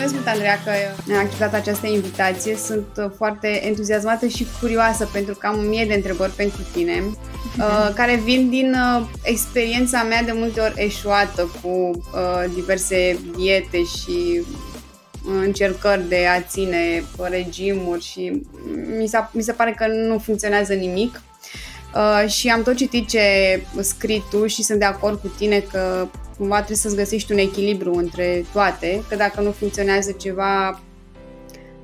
mulțumesc mult, Andreea, că ai acceptat această invitație. Sunt uh, foarte entuziasmată și curioasă pentru că am o mie de întrebări pentru tine, uh, care vin din uh, experiența mea de multe ori eșuată cu diverse diete și încercări de a ține regimuri și mi, s mi se pare că nu funcționează nimic. Uh, și am tot citit ce scrii tu și sunt de acord cu tine că cumva trebuie să-ți găsești un echilibru între toate, că dacă nu funcționează ceva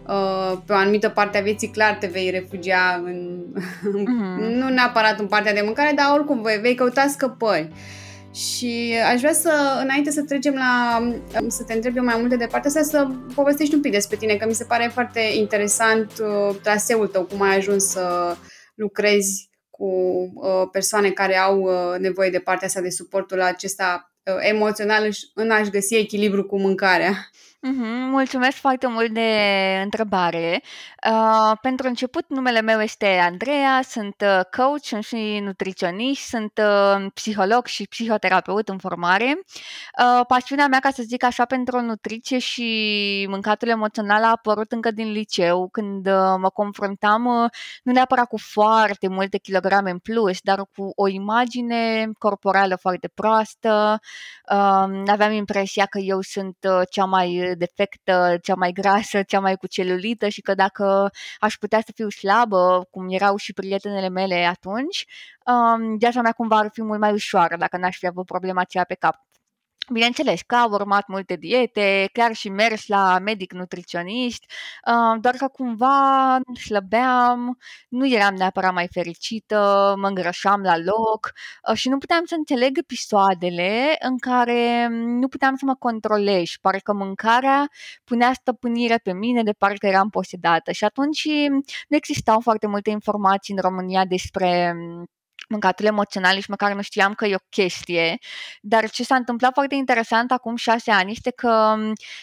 uh, pe o anumită parte a vieții, clar te vei refugia în, mm-hmm. nu neapărat în partea de mâncare, dar oricum vei, vei căuta scăpări. Și aș vrea să, înainte să trecem la, să te întreb eu mai multe de partea asta, să povestești un pic despre tine, că mi se pare foarte interesant uh, traseul tău, cum ai ajuns să lucrezi cu uh, persoane care au uh, nevoie de partea asta de suportul acesta uh, emoțional în a-și găsi echilibru cu mâncarea. Mm-hmm, mulțumesc foarte mult de întrebare. Uh, pentru început, numele meu este Andreea, sunt uh, coach, sunt și nutriționist, sunt uh, psiholog și psihoterapeut în formare. Uh, pasiunea mea, ca să zic așa, pentru nutriție și mâncatul emoțional a apărut încă din liceu, când uh, mă confruntam uh, nu neapărat cu foarte multe kilograme în plus, dar cu o imagine corporală foarte proastă. Uh, aveam impresia că eu sunt uh, cea mai defectă, cea mai grasă, cea mai cu celulită și că dacă aș putea să fiu slabă, cum erau și prietenele mele atunci, um, viața mea cumva ar fi mult mai ușoară dacă n-aș fi avut problema aceea pe cap. Bineînțeles că au urmat multe diete, chiar și mers la medic nutriționist, uh, doar că cumva slăbeam, nu eram neapărat mai fericită, mă îngrășam la loc uh, și nu puteam să înțeleg episoadele în care nu puteam să mă controlez, parcă mâncarea punea stăpânire pe mine de parcă eram posedată. Și atunci nu existau foarte multe informații în România despre mâncatul emoțional, nici măcar nu știam că e o chestie, dar ce s-a întâmplat foarte interesant acum șase ani este că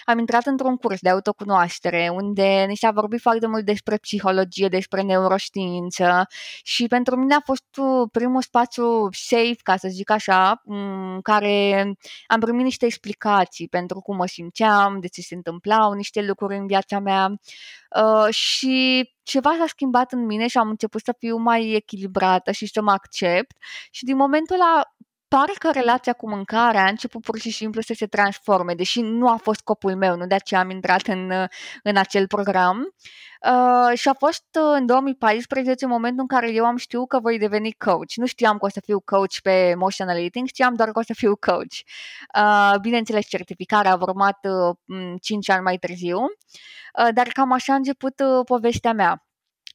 am intrat într-un curs de autocunoaștere unde ni s-a vorbit foarte mult despre psihologie, despre neuroștiință și pentru mine a fost primul spațiu safe, ca să zic așa, în care am primit niște explicații pentru cum mă simțeam, de ce se întâmplau niște lucruri în viața mea uh, și ceva s-a schimbat în mine și am început să fiu mai echilibrată și să mă accept. Și din momentul ăla pare că relația cu mâncarea a început pur și simplu să se transforme, deși nu a fost scopul meu, nu de aceea am intrat în, în acel program. Uh, și a fost uh, în 2014 momentul în care eu am știut că voi deveni coach. Nu știam că o să fiu coach pe emotional eating, știam doar că o să fiu coach. Uh, bineînțeles, certificarea a urmat uh, 5 ani mai târziu, uh, dar cam așa a început uh, povestea mea.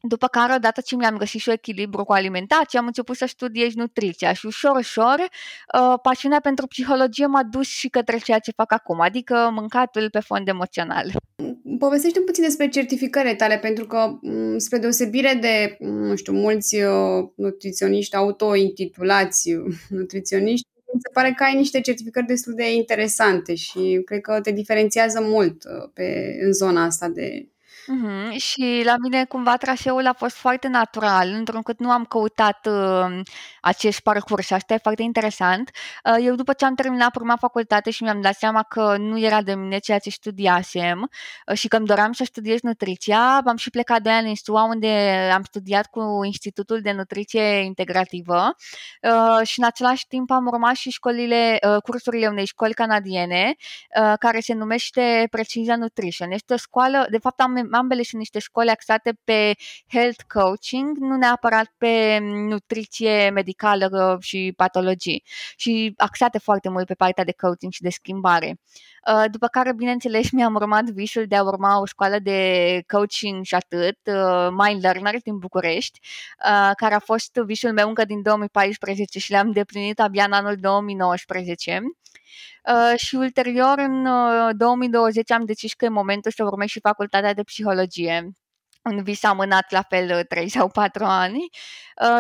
După care, odată ce mi-am găsit și o echilibru cu alimentația, am început să studiez nutriția și ușor, ușor, uh, pasiunea pentru psihologie m-a dus și către ceea ce fac acum, adică mâncatul pe fond emoțional. Povestește-mi puțin despre certificările tale, pentru că, mm, spre deosebire de, mm, nu știu, mulți uh, nutriționiști auto-intitulați nutriționiști, mi se pare că ai niște certificări destul de interesante și cred că te diferențiază mult uh, pe, în zona asta de Mhm. Și la mine cumva traseul a fost foarte natural, întrucât nu am căutat, uh, acest parcurs și asta e foarte interesant. Uh, eu după ce am terminat prima facultate și mi-am dat seama că nu era de mine ceea ce studiasem, uh, și că îmi doream să studiez nutriția, am și plecat 2 ani în SUA unde am studiat cu Institutul de Nutriție Integrativă, uh, și în același timp am urmat și școlile, uh, cursurile unei școli canadiene, uh, care se numește Precision Nutrition. Este o școală de fapt am ambele sunt niște școli axate pe health coaching, nu neapărat pe nutriție medicală și patologii și axate foarte mult pe partea de coaching și de schimbare. Uh, după care, bineînțeles, mi-am urmat visul de a urma o școală de coaching și atât, uh, Mind Learner din București, uh, care a fost visul meu încă din 2014 și l-am îndeplinit abia în anul 2019. Uh, și ulterior, în uh, 2020, am decis că e momentul să urmez și facultatea de psihologie. Un vis amânat la fel 3 sau 4 ani. uh,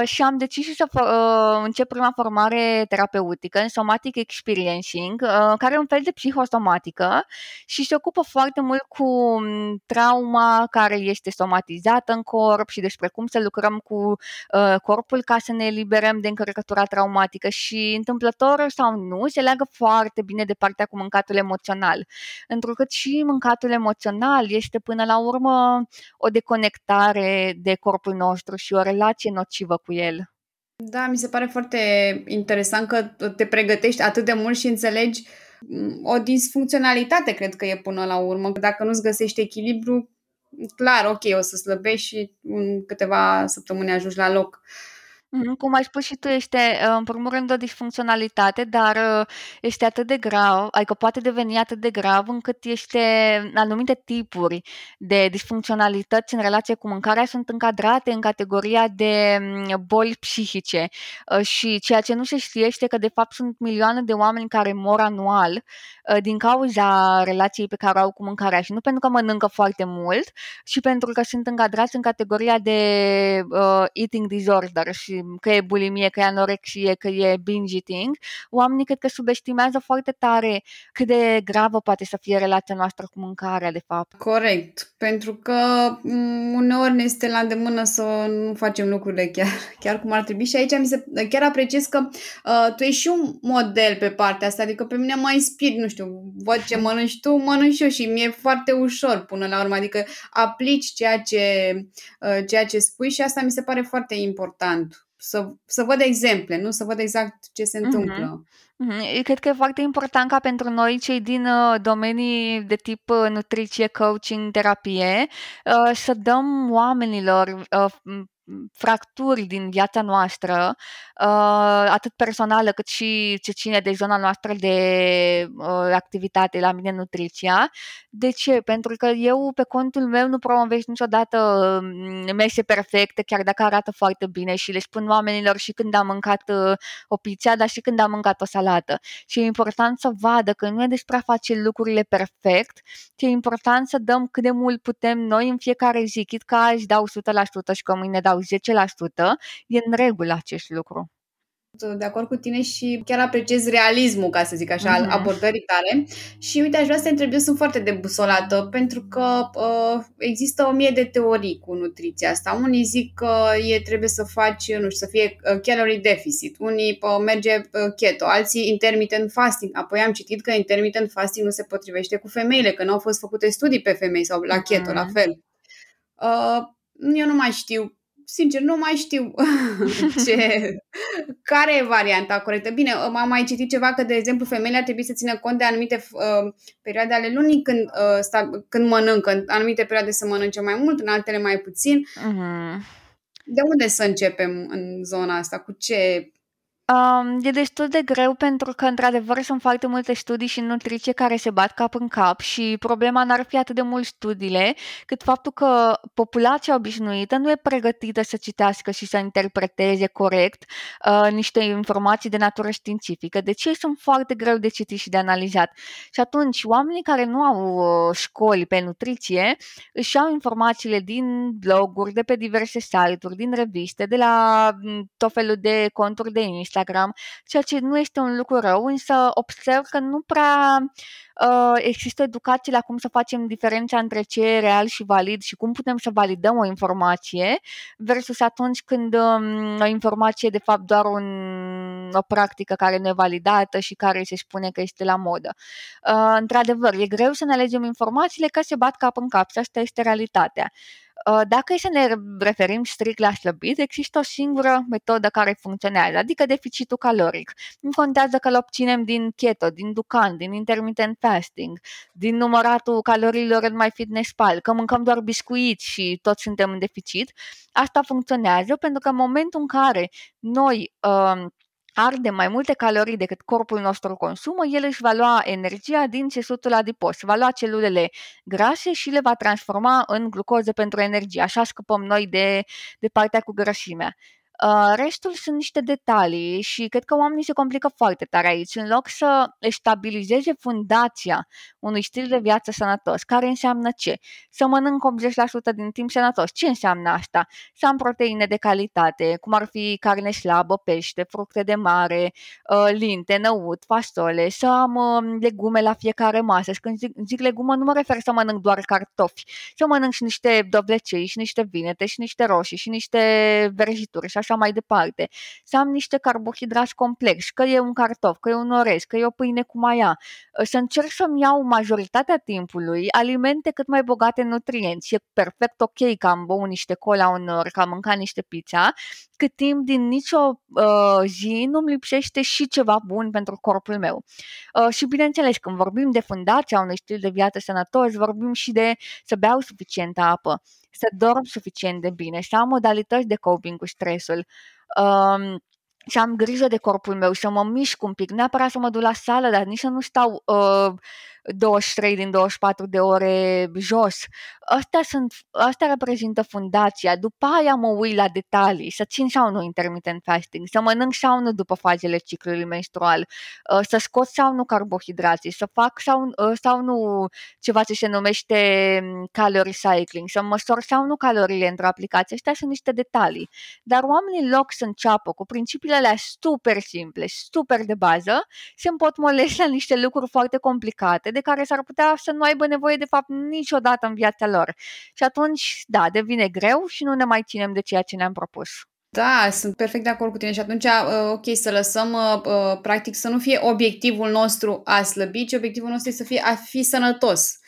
și am decis să uh, încep prima formare terapeutică în Somatic Experiencing, uh, care e un fel de psihosomatică și se ocupă foarte mult cu mm, trauma care este somatizată în corp și despre cum să lucrăm cu uh, corpul ca să ne eliberăm de încărcătura traumatică și întâmplător sau nu, se leagă foarte bine de partea cu mâncatul emoțional. Întrucât și mâncatul emoțional este până la urmă o deconectare de corpul nostru și o relație nocivă cu el. Da, mi se pare foarte interesant că te pregătești atât de mult și înțelegi mm, o disfuncționalitate, cred că e până la urmă. Dacă nu-ți găsești echilibru, clar, ok, o să slăbești și în câteva săptămâni ajungi la loc. Uh, Mhm, cum ai spus și tu, este, uh, în primul rând, o disfuncționalitate, dar uh, este atât de grav, adică poate deveni atât de grav încât este anumite tipuri de disfuncționalități în relație cu mâncarea sunt încadrate în categoria de mm, boli psihice. Uh, și ceea ce nu se știe este că de fapt sunt milioane de oameni care mor anual din cauza relației pe care o au cu mâncarea și nu pentru că mănâncă foarte mult, ci pentru că sunt încadrați în categoria de uh, eating disorder și că e bulimie, că e anorexie, că e binge eating, oamenii cred că subestimează foarte tare cât de gravă poate să fie relația noastră cu mâncarea, de fapt. Corect, pentru că mm, uneori ne este la îndemână să nu facem lucrurile chiar, chiar cum ar trebui și aici mi se, chiar apreciez că uh, tu ești și un model pe partea asta, adică pe mine mă inspiri, nu știu, văd ce mănânci tu, mănânc și eu și mi-e foarte ușor până la urmă, adică aplici ceea ce, uh, ceea ce spui și asta mi se pare foarte important să, să văd exemple, nu să văd exact ce se mhm. întâmplă. Mm-hmm. Eu cred că e foarte important ca pentru noi, cei din uh, domenii de tip uh, nutriție, coaching, terapie, uh, să dăm oamenilor uh, fracturi din viața noastră, uh, atât personală cât și ce ține de zona noastră de uh, activitate la mine nutriția. De ce? Pentru că eu pe contul meu nu promovez niciodată mm, mese perfecte, chiar dacă arată foarte bine și le spun oamenilor și când am mâncat uh, o pizza, dar și când am mâncat o salată. Și e important să vadă că nu e despre a face lucrurile perfect, ci e important să dăm cât de mult putem noi în fiecare zi, chit că azi dau 100% și că mâine dau 10%, e în regulă acest lucru de acord cu tine și chiar apreciez realismul, ca să zic așa, al mm-hmm. abordării tale. Și uite, aș vrea să te întreb, eu sunt foarte debusolată pentru că uh, există o mie de teorii cu nutriția asta. Unii zic că e trebuie să faci, nu știu, să fie uh, calorie deficit, unii uh, merge uh, keto, alții intermittent fasting. Apoi am citit că intermittent fasting nu se potrivește cu femeile, că nu au fost făcute studii pe femei sau la keto, mm-hmm. la fel. Uh, eu nu mai știu sincer, nu mai știu ce, care e varianta corectă. Bine, am mai citit ceva că, de exemplu, femeile ar trebui să țină cont de anumite uh, perioade ale lunii când, uh, sta, când mănâncă. În anumite perioade să mănânce mai mult, în altele mai puțin. Uh-huh. De unde să începem în zona asta? Cu ce Um, e destul de greu pentru că, într-adevăr, sunt foarte multe studii și nutriție care se bat cap în cap și problema n-ar fi atât de mult studiile, cât faptul că populația obișnuită nu e pregătită să citească și să interpreteze corect uh, niște informații de natură științifică. Deci ei sunt foarte greu de citit și de analizat. Și atunci, oamenii care nu au uh, școli pe nutriție își iau informațiile din bloguri, de pe diverse site-uri, din reviste, de la mm, tot felul de conturi de Instagram, Instagram, ceea ce nu este un lucru rău, însă observ că nu prea uh, există educație la cum să facem diferența între ce e real și valid și cum putem să validăm o informație versus atunci când um, o informație e de fapt doar un, o practică care nu e validată și care se spune că este la modă. Uh, într-adevăr, e greu să ne alegem informațiile că se bat cap în cap și asta este realitatea. Uh, dacă e să ne referim strict la slăbit, există o singură metodă care funcționează, adică deficitul caloric. Nu contează că îl obținem din keto, din ducan, din intermittent fasting, din număratul calorilor în mai fitness pal, că mâncăm doar biscuiți și toți suntem în deficit. Asta funcționează pentru că în momentul în care noi uh, arde mai multe calorii decât corpul nostru consumă, el își va lua energia din țesutul adipos, va lua celulele grase și le va transforma în glucoză pentru energie. Așa scăpăm noi de, de partea cu grăsimea. Uh, restul sunt niște detalii și cred că oamenii se complică foarte tare aici. În loc să își stabilizeze fundația unui stil de viață sănătos, care înseamnă ce? Să mănânc 80% din timp sănătos. Ce înseamnă asta? Să am proteine de calitate, cum ar fi carne slabă, pește, fructe de mare, uh, linte, năut, fasole, să am um, legume la fiecare masă. Și când zic, zic legume, nu mă refer să mănânc doar cartofi, să mănânc și niște dovlecei, și niște vinete, și niște roșii, și niște verjituri și așa mai departe. Să am niște carbohidrați complexi, că e un cartof, că e un orez, că e o pâine cu maia. Să încerc să-mi iau majoritatea timpului alimente cât mai bogate în nutrienți. E perfect ok că am băut niște cola unor, că am mâncat niște pizza, cât timp din nicio uh, zi nu-mi lipsește și ceva bun pentru corpul meu. Uh, și bineînțeles, când vorbim de fundația unui stil de viață sănătos, vorbim și de să beau suficientă apă, să dorm suficient de bine, să am modalități de coping cu stresul. Uh, să am grijă de corpul meu, să mă mișc un pic, neapărat să mă duc la sală, dar nici să nu stau uh, 23 din 24 de ore jos. Astea, sunt, astea reprezintă fundația. După aia mă uit la detalii, să țin sau nu intermittent fasting, să mănânc sau nu după fazele ciclului menstrual, uh, să scot sau nu carbohidrații, să fac sau, uh, sau nu ceva ce se numește um, calorie cycling, să măsor sau nu caloriile între aplicații. Astea sunt niște detalii. Dar oamenii în loc să înceapă cu principiile alea super simple, super de bază, se împotmolesc la niște lucruri foarte complicate de care s-ar putea să nu aibă nevoie de fapt niciodată în viața lor. Și atunci, da, devine greu și nu ne mai ținem de ceea ce ne-am propus. Da, sunt perfect de acord cu tine și atunci, uh, ok, să lăsăm, uh, uh, practic, să nu fie obiectivul nostru a slăbi, ci obiectivul nostru este să fie a fi sănătos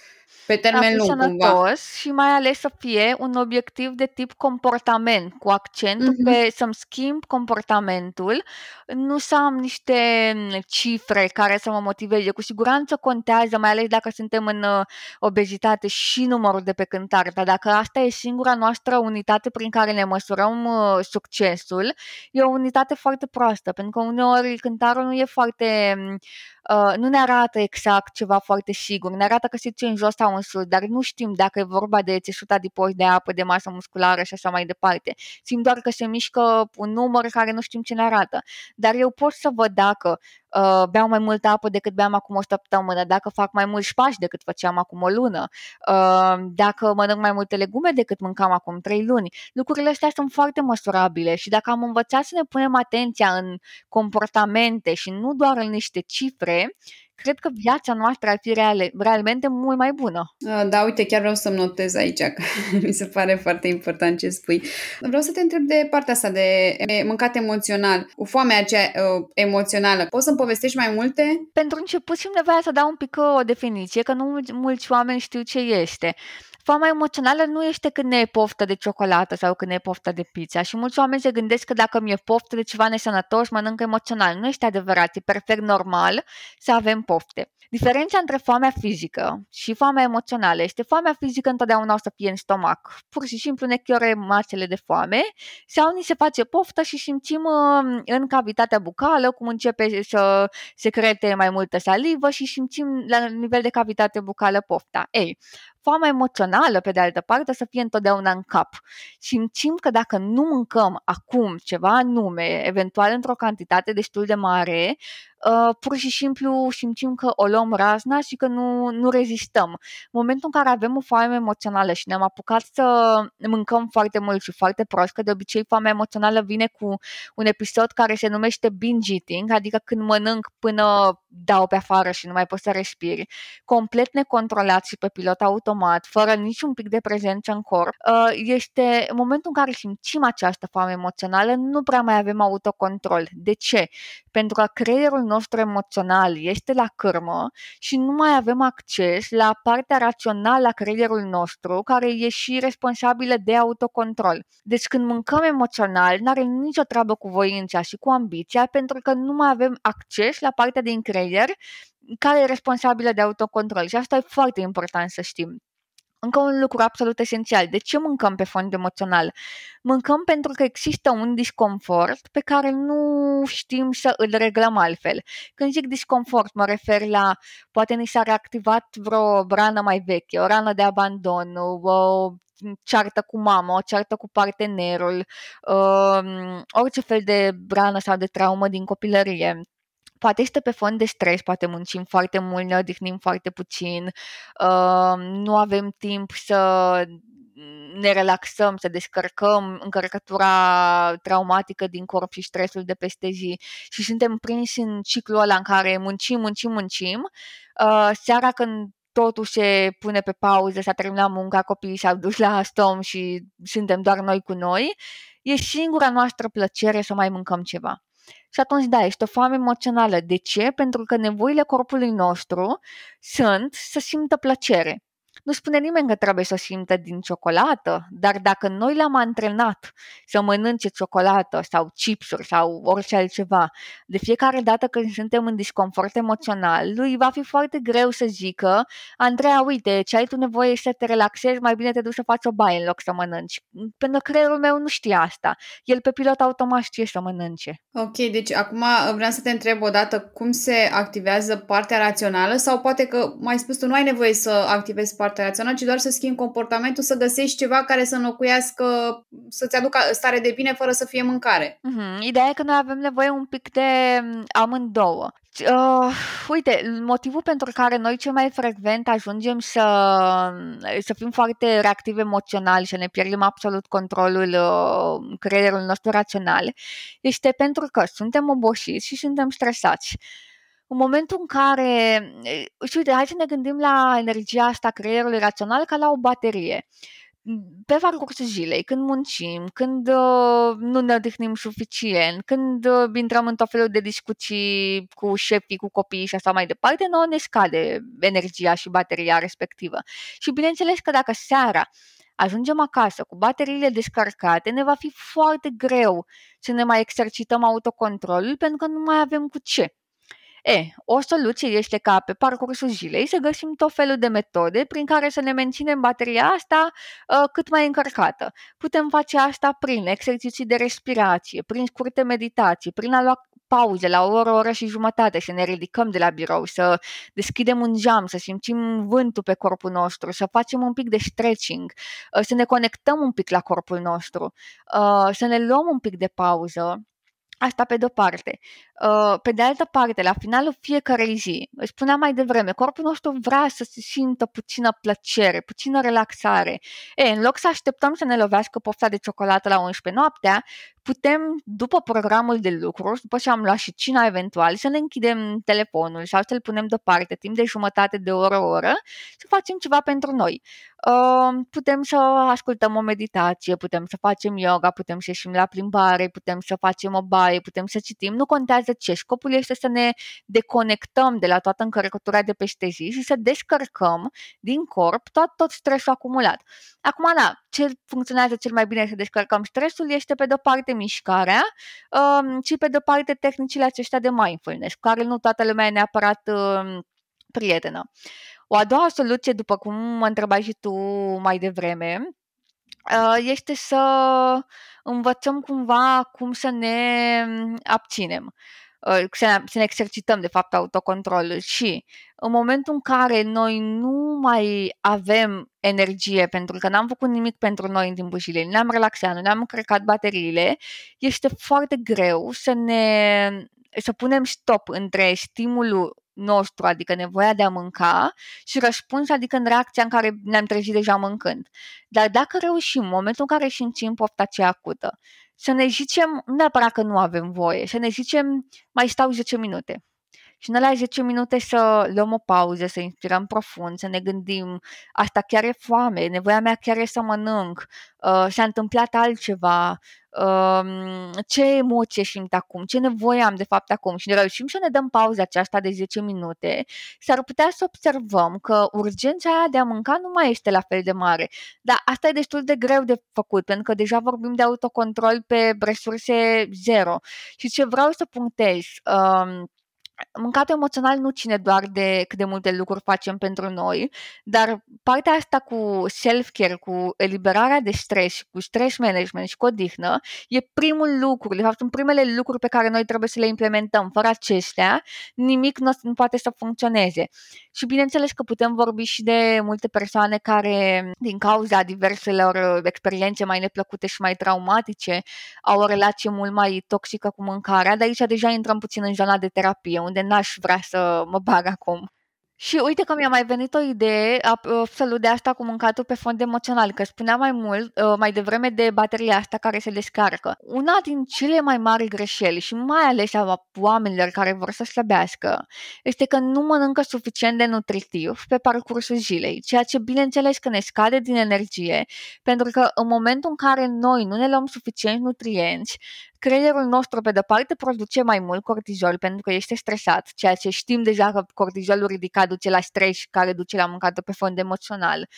pe termen lung sănătos cumva. și mai ales să fie un obiectiv de tip comportament, cu accentul mm-hmm. pe să-mi schimb comportamentul, nu să am niște mm, cifre care să mă motiveze. Cu siguranță contează, mai ales dacă suntem în uh, obezitate și numărul de pe cântar, dar dacă asta e singura noastră unitate prin care ne măsurăm uh, succesul, e o unitate foarte proastă, pentru că uneori cântarul nu e foarte mm, Uh, nu ne arată exact ceva foarte sigur, ne arată că se duce în jos sau în sus, dar nu știm dacă e vorba de țesut adipoși, de apă, de masă musculară și așa mai departe. Simt doar că se mișcă un număr care nu știm ce ne arată. Dar eu pot să văd dacă uh, beau mai multă apă decât beam acum o săptămână, dacă fac mai mulți pași decât făceam acum o lună, uh, dacă mănânc mai multe legume decât mâncam acum trei luni. Lucrurile astea sunt foarte măsurabile și dacă am învățat să ne punem atenția în comportamente și nu doar în niște cifre, cred că viața noastră ar fi reale, realmente mult mai bună. Da, uite, chiar vreau să-mi notez aici, că mi se pare foarte important ce spui. Vreau să te întreb de partea asta de mâncat emoțional, cu foamea aceea uh, emoțională. Poți să-mi povestești mai multe? Pentru început simt nevoia să dau un pic o definiție, că nu mulți oameni știu ce este. Foamea emoțională nu este când ne e poftă de ciocolată sau când ne e poftă de pizza și mulți oameni se gândesc că dacă mi-e poftă de ceva nesănătos, mănânc emoțional. Nu este adevărat, e perfect normal să avem pofte. Diferența între foamea fizică și foamea emoțională este foamea fizică întotdeauna o să fie în stomac. Pur și simplu ne chiore masele de foame sau ni se face poftă și simțim uh, în cavitatea bucală cum începe să secrete mai multă salivă și simțim la nivel de cavitate bucală pofta. Ei, foamea emoțională, pe de altă parte, să fie întotdeauna în cap. Simțim că dacă nu mâncăm acum ceva anume, eventual într-o cantitate destul de mare, uh, pur și simplu simțim că o luăm razna și că nu, nu rezistăm. În momentul în care avem o foame emoțională și ne-am apucat să mâncăm foarte mult și foarte prost, că de obicei foamea emoțională vine cu un episod care se numește binge eating, adică când mănânc până dau pe afară și nu mai poți să respiri, complet necontrolat și pe pilot automat, fără niciun pic de prezență în corp, uh, este momentul în care simțim această foame emoțională, nu prea mai avem autocontrol. De ce? Pentru că creierul nostru emoțional este la cârmă și nu mai avem acces la partea rațională a creierului nostru, care e și responsabilă de autocontrol. Deci când mâncăm emoțional, nu are nicio treabă cu voința și cu ambiția, pentru că nu mai avem acces la partea din creier care e responsabilă de autocontrol. Și asta e foarte important să știm. Încă un lucru absolut esențial. De ce mâncăm pe fond emoțional? Mâncăm pentru că există un disconfort pe care nu știm să îl reglăm altfel. Când zic disconfort, mă refer la poate ni s-a reactivat vreo rană mai veche, o rană de abandon, o ceartă cu mama, o ceartă cu partenerul, um, orice fel de rană sau de traumă din copilărie poate este pe fond de stres, poate muncim foarte mult, ne odihnim foarte puțin, uh, nu avem timp să ne relaxăm, să descărcăm încărcătura traumatică din corp și stresul de peste zi și suntem prinși în ciclul ăla în care muncim, muncim, muncim. Uh, seara când totul se pune pe pauză, s-a terminat munca, copiii s-au dus la stom și suntem doar noi cu noi, e singura noastră plăcere să mai mâncăm ceva. Și atunci, da, este o foame emoțională. De ce? Pentru că nevoile corpului nostru sunt să simtă plăcere. Nu spune nimeni că trebuie să simtă din ciocolată, dar dacă noi l-am antrenat să mănânce ciocolată sau chipsuri sau orice altceva, de fiecare dată când suntem în disconfort emoțional, lui va fi foarte greu să zică Andreea, uite, ce ai tu nevoie să te relaxezi, mai bine te duci să faci o baie în loc să mănânci. Pentru că creierul meu nu știe asta. El pe pilot automat știe să mănânce. Ok, deci acum vreau să te întreb o dată cum se activează partea rațională sau poate că, mai spus tu, nu ai nevoie să activezi partea partea rațională, ci doar să schimbi comportamentul, să găsești ceva care să înlocuiască, să-ți aducă stare de bine fără să fie mâncare. Uh-huh. Ideea e că noi avem nevoie un pic de mm, amândouă. Uh, uite, motivul pentru care noi cel mai frecvent ajungem să, să fim foarte reactivi emoțional și să ne pierdem absolut controlul uh, creierului nostru rațional este pentru că suntem obosiți și suntem stresați în momentul în care, și uite, hai să ne gândim la energia asta creierului rațional ca la o baterie. Pe parcursul zilei, când muncim, când uh, nu ne odihnim suficient, când uh, intrăm în tot felul de discuții cu șefii, cu copiii și așa mai departe, nouă ne scade energia și bateria respectivă. Și bineînțeles că dacă seara ajungem acasă cu bateriile descărcate, ne va fi foarte greu să ne mai exercităm autocontrolul pentru că nu mai avem cu ce. E, o soluție este ca pe parcursul zilei să găsim tot felul de metode prin care să ne menținem bateria asta uh, cât mai încărcată. Putem face asta prin exerciții de respirație, prin scurte meditații, prin a lua pauze la o oră, o oră și jumătate, să ne ridicăm de la birou, să deschidem un geam, să simțim vântul pe corpul nostru, să facem un pic de stretching, uh, să ne conectăm un pic la corpul nostru, uh, să ne luăm un pic de pauză Asta pe de-o parte. Uh, pe de altă parte, la finalul fiecarei zi, îți spuneam mai devreme, corpul nostru vrea să se simtă puțină plăcere, puțină relaxare. E, în loc să așteptăm să ne lovească pofta de ciocolată la 11 noaptea, putem, după programul de lucru, după ce am luat și cina eventual, să ne închidem telefonul sau să-l punem deoparte timp de jumătate de oră, o oră, să facem ceva pentru noi. Uh, putem să ascultăm o meditație, putem să facem yoga, putem să ieșim la plimbare, putem să facem o baie, putem să citim, nu contează ce. Scopul este să ne deconectăm de la toată încărcătura de peste zi și să descărcăm din corp tot, tot stresul acumulat. Acum, da, ce funcționează cel mai bine să descărcăm stresul este pe de-o parte mișcarea um, și pe de-o parte tehnicile acestea de mindfulness, care nu toată lumea e neapărat um, prietenă. O a doua soluție, după cum mă întrebai și tu mai devreme, uh, este să învățăm cumva cum să ne abținem. Uh, să ne, să ne exercităm, de fapt, autocontrolul și în momentul în care noi nu mai avem energie pentru că n-am făcut nimic pentru noi în timpul zilei, ne-am relaxat, nu ne-am încărcat bateriile, este foarte greu să ne să punem stop între stimulul nostru, adică nevoia de a mânca, și răspuns, adică în reacția în care ne-am trezit deja mâncând. Dar dacă reușim, în momentul în care simțim pofta aceea acută, să ne zicem, nu neapărat că nu avem voie, să ne zicem, mai stau 10 minute. Și în alea 10 minute să luăm o pauză, să inspirăm profund, să ne gândim, asta chiar e foame, nevoia mea chiar e să mănânc, uh, s-a întâmplat altceva, uh, ce emoție simt acum, ce nevoie am de fapt acum și ne reușim să ne dăm pauza aceasta de 10 minute, s-ar putea să observăm că urgența aia de a mânca nu mai este la fel de mare. Dar asta e destul de greu de făcut, pentru că deja vorbim de autocontrol pe resurse zero. Și ce vreau să punctez, uh, mâncatul emoțional nu ține doar de cât de multe lucruri facem pentru noi, dar partea asta cu self-care, cu eliberarea de stres, cu stress management și cu odihnă, e primul lucru, de fapt sunt primele lucruri pe care noi trebuie să le implementăm. Fără acestea, nimic nu, nu poate să funcționeze. Și bineînțeles că putem vorbi și de multe persoane care, din cauza diverselor experiențe mai neplăcute și mai traumatice, au o relație mult mai toxică cu mâncarea, dar aici deja intrăm puțin în zona de terapie, unde n-aș vrea să mă bag acum. Și uite că mi-a mai venit o idee absolut de asta cu mâncatul pe fond emoțional, că spunea mai mult, ă, mai devreme de bateria asta care se descarcă. Una din cele mai mari greșeli și mai ales a oamenilor care vor să slăbească este că nu mănâncă suficient de nutritiv pe parcursul zilei, ceea ce bineînțeles că ne scade din energie, pentru că în momentul în care noi nu ne luăm suficient nutrienți, creierul nostru, pe de parte, produce mai mult cortizol pentru că este stresat, ceea ce știm deja că cortizolul ridicat duce la stres care duce la mâncatul pe fond emoțional.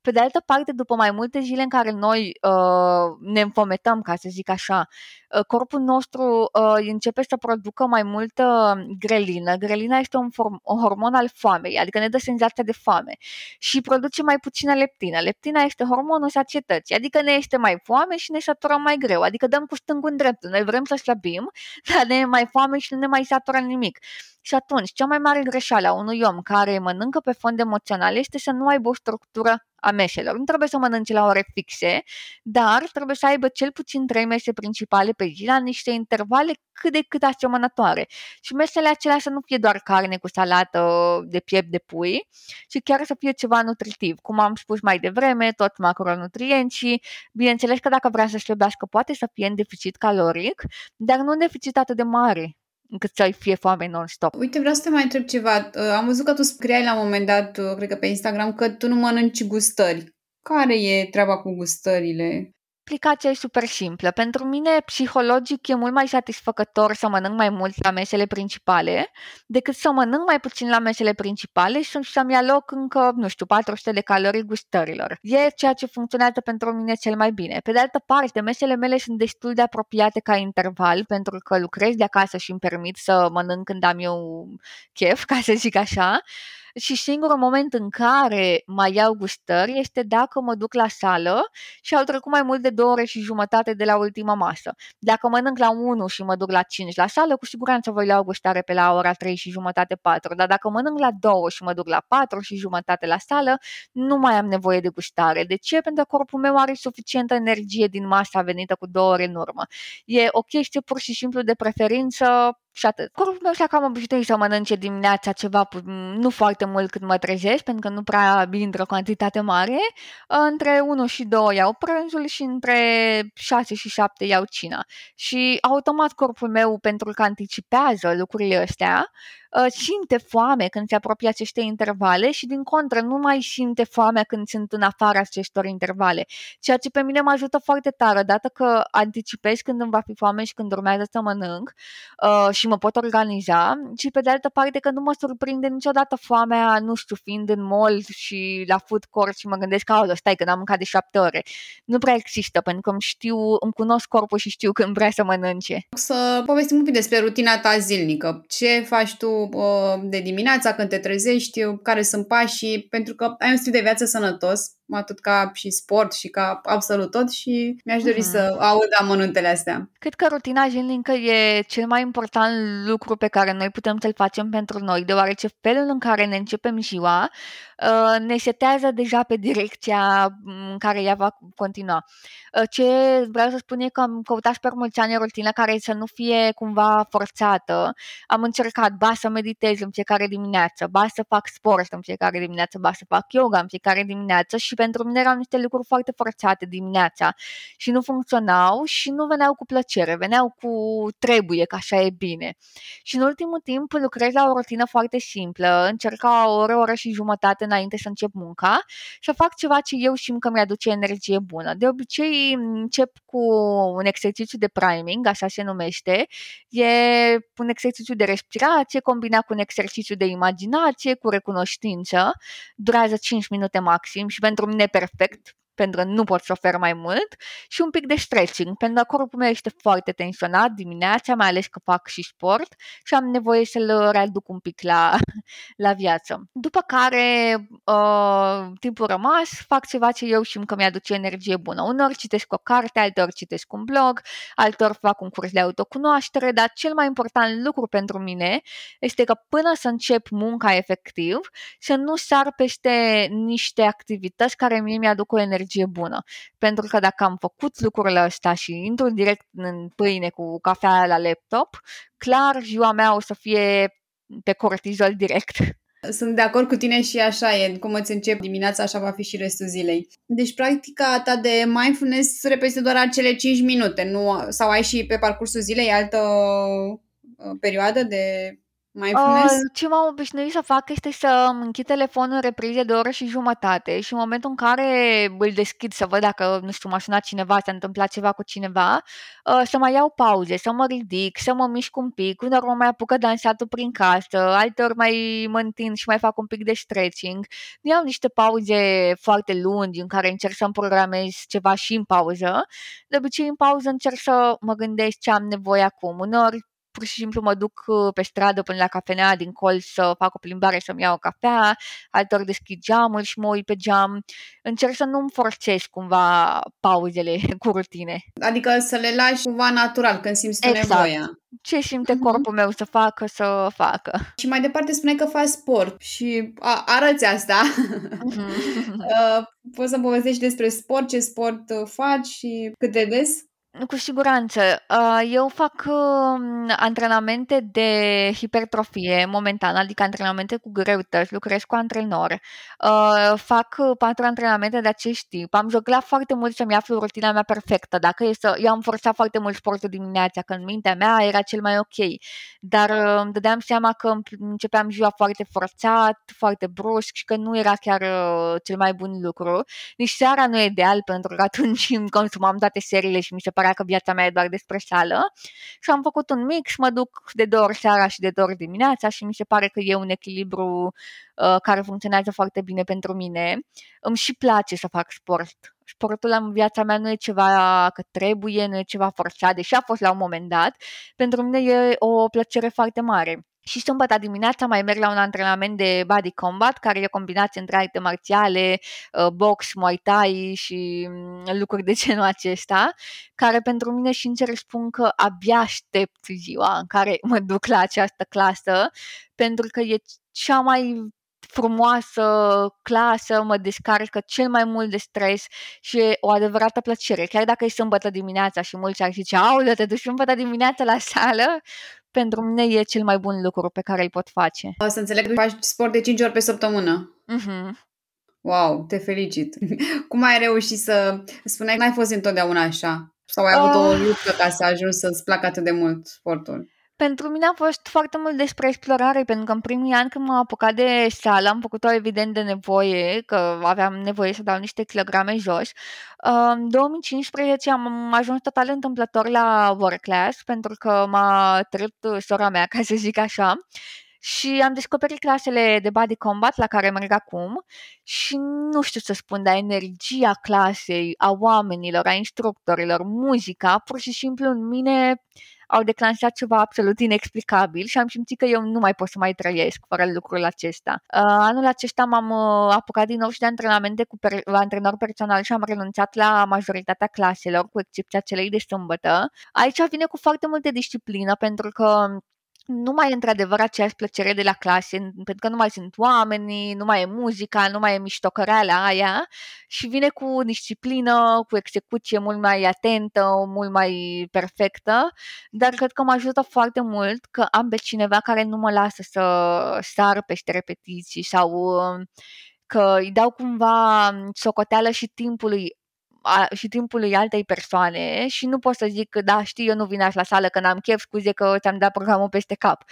Pe de altă parte, după mai multe zile în care noi uh, ne înfometăm, ca să zic așa, uh, corpul nostru uh, începe să producă mai multă grelină. Grelina este un, form, un hormon al foamei, adică ne dă senzația de foame și produce mai puțină leptină. Leptina este hormonul sacietății, adică ne este mai foame și ne saturăm mai greu, adică dăm cu stângul în dreptul. Noi vrem să slăbim, dar ne e mai foame și nu ne mai satură nimic. Și atunci, cea mai mare greșeală a unui om care mănâncă pe fond emoțional este să nu aibă o structură a meselor. Nu trebuie să mănânce la ore fixe, dar trebuie să aibă cel puțin trei mese principale pe zi, la niște intervale cât de cât asemănătoare. Și mesele acelea să nu fie doar carne cu salată de piept de pui, ci chiar să fie ceva nutritiv. Cum am spus mai devreme, tot macronutrienți și bineînțeles că dacă vrea să slăbească poate să fie în deficit caloric, dar nu în deficit atât de mare încât să-i fie foame non-stop. Uite, vreau să te mai întreb ceva. Uh, am văzut că tu scriai la un moment dat, uh, cred că pe Instagram, că tu nu mănânci gustări. Care e treaba cu gustările? Explicația e super simplă. Pentru mine, psihologic, e mult mai satisfăcător să mănânc mai mult la mesele principale decât să mănânc mai puțin la mesele principale și să-mi aloc încă, nu știu, 400 de calorii gustărilor. E ceea ce funcționează pentru mine cel mai bine. Pe de altă parte, mesele mele sunt destul de apropiate ca interval pentru că lucrez de acasă și îmi permit să mănânc când am eu chef, ca să zic așa și singurul moment în care mai iau gustări este dacă mă duc la sală și au trecut mai mult de două ore și jumătate de la ultima masă. Dacă mănânc la 1 și mă duc la 5 la sală, cu siguranță voi lua gustare pe la ora 3 și jumătate 4, dar dacă mănânc la 2 și mă duc la 4 și jumătate la sală, nu mai am nevoie de gustare. De ce? Pentru că corpul meu are suficientă energie din masa venită cu două ore în urmă. E o chestie pur și simplu de preferință și atât. Corpul meu și cam obișnuit să mănânce dimineața ceva, nu foarte mult cât mă trezesc, pentru că nu prea intră cantitate mare. Între 1 și 2 iau prânzul și între 6 și 7 iau cina. Și automat corpul meu, pentru că anticipează lucrurile astea, uh, simte foame când se apropie aceste intervale și din contră nu mai simte foamea când sunt în afara acestor intervale. Ceea ce pe mine mă ajută foarte tare, dată că anticipez când îmi va fi foame și când urmează să mănânc uh, și mă pot organiza și pe de altă parte că nu mă surprinde niciodată foamea, nu știu, fiind în mall și la food court și mă gândesc că, stai, că n-am mâncat de șapte ore. Nu prea există, pentru că îmi știu, îmi cunosc corpul și știu când vrea să mănânce. Să povestim un pic despre rutina ta zilnică. Ce faci tu uh, de dimineața când te trezești, care sunt pașii, pentru că ai un stil de viață sănătos, atât ca și sport și ca absolut tot și mi-aș dori uh-huh. să aud amănuntele astea. Cred că rutina zilnică e cel mai important lucru pe care noi putem să-l facem pentru noi, deoarece felul în care ne începem ziua uh, ne setează deja pe direcția în care ea va continua. Uh, ce vreau să spun e că am căutat pe mulți ani o rutină care să nu fie cumva forțată. Am încercat, ba să meditez în fiecare dimineață, ba să fac sport în fiecare dimineață, ba să fac yoga în fiecare dimineață și pentru mine erau niște lucruri foarte forțate dimineața și nu funcționau și nu veneau cu plăcere, veneau cu trebuie, că așa e bine. Și în ultimul timp lucrez la o rutină foarte simplă, încerc ca o oră, o oră și jumătate înainte să încep munca să fac ceva ce eu simt că mi-aduce energie bună. De obicei încep cu un exercițiu de priming, așa se numește, e un exercițiu de respirație combinat cu un exercițiu de imaginație, cu recunoștință, durează 5 minute maxim și pentru mine perfect pentru că nu pot să ofer mai mult, și un pic de stretching, pentru că corpul meu este foarte tensionat dimineața, mai ales că fac și sport și am nevoie să-l readuc un pic la, la viață. După care, uh, timpul rămas, fac ceva ce eu știu că mi-aduce energie bună. Unor citesc o carte, altor citesc un blog, altor fac un curs de autocunoaștere, dar cel mai important lucru pentru mine este că până să încep munca efectiv, să nu sar peste niște activități care mie mi-aduc o energie bună. Pentru că dacă am făcut lucrurile astea și intru direct în pâine cu cafea la laptop, clar ziua mea o să fie pe cortizol direct. Sunt de acord cu tine și așa e, cum îți încep dimineața, așa va fi și restul zilei. Deci practica ta de mindfulness reprezintă doar acele 5 minute, nu? Sau ai și pe parcursul zilei altă uh, perioadă de Mindfulness? Uh, ce m-am obișnuit să fac este să închid telefonul în reprize de o oră și jumătate și în momentul în care îl deschid să văd dacă, nu știu, m-a sunat cineva, s-a întâmplat ceva cu cineva, uh, să mai iau pauze, să mă ridic, să mă mișc un pic, uneori mă mai apucă dansatul prin casă, alteori mai mă întind și mai fac un pic de stretching. Iau niște pauze foarte lungi în care încerc să-mi programez ceva și în pauză. De obicei, în pauză încerc să mă gândesc ce am nevoie acum. Uneori pur și simplu mă duc uh, pe stradă până la cafenea din colț să fac o plimbare să-mi iau o cafea, altor deschid geamul și mă uit pe geam. Încerc să nu-mi forțez cumva pauzele cu rutine. Adică să le lași cumva natural când simți tu exact. nevoia. Ce simte uh-huh. corpul meu să facă, să facă. Și mai departe spune că faci sport și a, arăți asta. Uh-huh. Poți să povestești despre sport, ce sport uh, faci și cât de des? Cu siguranță. Uh, eu fac um, antrenamente de hipertrofie momentan, adică antrenamente cu greutăți, lucrez cu antrenor. Uh, fac patru antrenamente de acest tip. Am jucat foarte mult să-mi aflu rutina mea perfectă. Dacă e să... Eu am forțat foarte mult sportul dimineața, când mintea mea era cel mai ok. Dar uh, îmi dădeam seama că începeam ziua foarte forțat, foarte brusc și că nu era chiar cel mai bun lucru. Nici seara nu e ideal pentru că atunci îmi consumam toate seriile și mi se părea că viața mea e doar despre sală și am făcut un mix, mă duc de două ori seara și de două ori dimineața și mi se pare că e un echilibru uh, care funcționează foarte bine pentru mine. Îmi și place să fac sport. Sportul în viața mea nu e ceva că trebuie, nu e ceva forțat, deși a fost la un moment dat. Pentru mine e o plăcere foarte mare. Și sâmbătă dimineața mai merg la un antrenament de body combat, care e o combinație între arte marțiale, uh, box, muay thai și mm, lucruri de genul acesta, care pentru mine sincer spun că abia aștept ziua în care mă duc la această clasă, pentru că e cea mai frumoasă clasă, mă descarcă cel mai mult de stres și e o adevărată plăcere. Chiar dacă e sâmbătă dimineața și mulți ar zice, aulă, te duci sâmbătă dimineața la sală, pentru mine e cel mai bun lucru pe care îl pot face. O să înțeleg că faci sport de 5 ori pe săptămână. Uh-huh. Wow, te felicit! Cum ai reușit să... Spuneai că n-ai fost întotdeauna așa. Sau ai avut uh... o luptă ca să ajungi să-ți placă atât de mult sportul? Pentru mine a fost foarte mult despre explorare, pentru că în primii ani când m-am apucat de sală, am făcut-o evident de nevoie, că aveam nevoie să dau niște kilograme jos. În 2015 am ajuns total întâmplător la work class, pentru că m-a trecut sora mea, ca să zic așa, și am descoperit clasele de body combat la care merg acum și nu știu să spun, dar energia clasei, a oamenilor, a instructorilor, muzica, pur și simplu în mine au declanșat ceva absolut inexplicabil și am simțit că eu nu mai pot să mai trăiesc fără lucrul acesta. Uh, anul acesta m-am uh, apucat din nou și de antrenamente cu per- antrenor personal și am renunțat la majoritatea claselor, cu excepția celei de sâmbătă. Aici vine cu foarte multă disciplină pentru că nu mai e într-adevăr aceeași plăcere de la clase, pentru că nu mai sunt oamenii, nu mai e muzica, nu mai e miștocăreala aia și vine cu disciplină, cu execuție mult mai atentă, mult mai perfectă, dar cred că mă ajută foarte mult că am pe cineva care nu mă lasă să sar peste repetiții sau um, că îi dau cumva socoteală și timpului a, și timpului altei persoane și nu pot să zic că da, știi, eu nu vin așa la sală că n-am chef, scuze că ți-am dat programul peste cap.